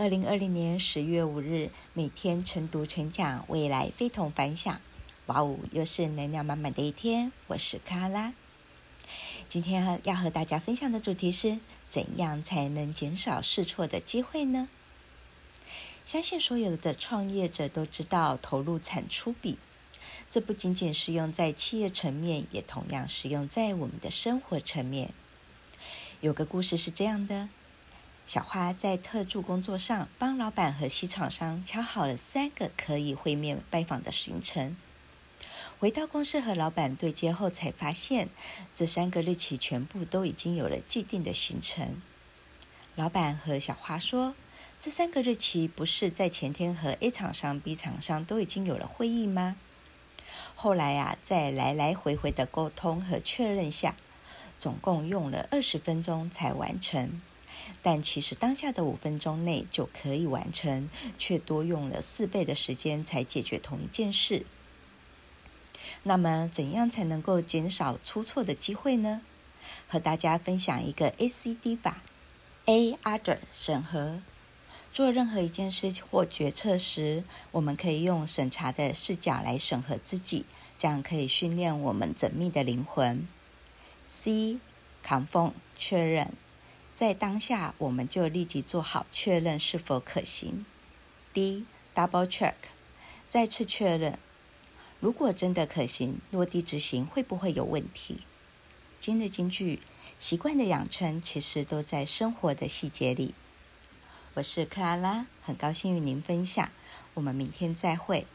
二零二零年十月五日，每天晨读晨讲，未来非同凡响。哇哦，又是能量满满的一天。我是卡拉拉，今天要和大家分享的主题是：怎样才能减少试错的机会呢？相信所有的创业者都知道投入产出比，这不仅仅适用在企业层面，也同样适用在我们的生活层面。有个故事是这样的。小花在特助工作上帮老板和西厂商敲好了三个可以会面拜访的行程。回到公司和老板对接后，才发现这三个日期全部都已经有了既定的行程。老板和小花说：“这三个日期不是在前天和 A 厂商、B 厂商都已经有了会议吗？”后来呀、啊，在来来回回的沟通和确认下，总共用了二十分钟才完成。但其实当下的五分钟内就可以完成，却多用了四倍的时间才解决同一件事。那么，怎样才能够减少出错的机会呢？和大家分享一个 ACD 法：A Other 审核。做任何一件事或决策时，我们可以用审查的视角来审核自己，这样可以训练我们缜密的灵魂。C Confirm 确认。在当下，我们就立即做好确认是否可行。D，double check，再次确认，如果真的可行，落地执行会不会有问题？今日金句：习惯的养成其实都在生活的细节里。我是克拉拉，很高兴与您分享。我们明天再会。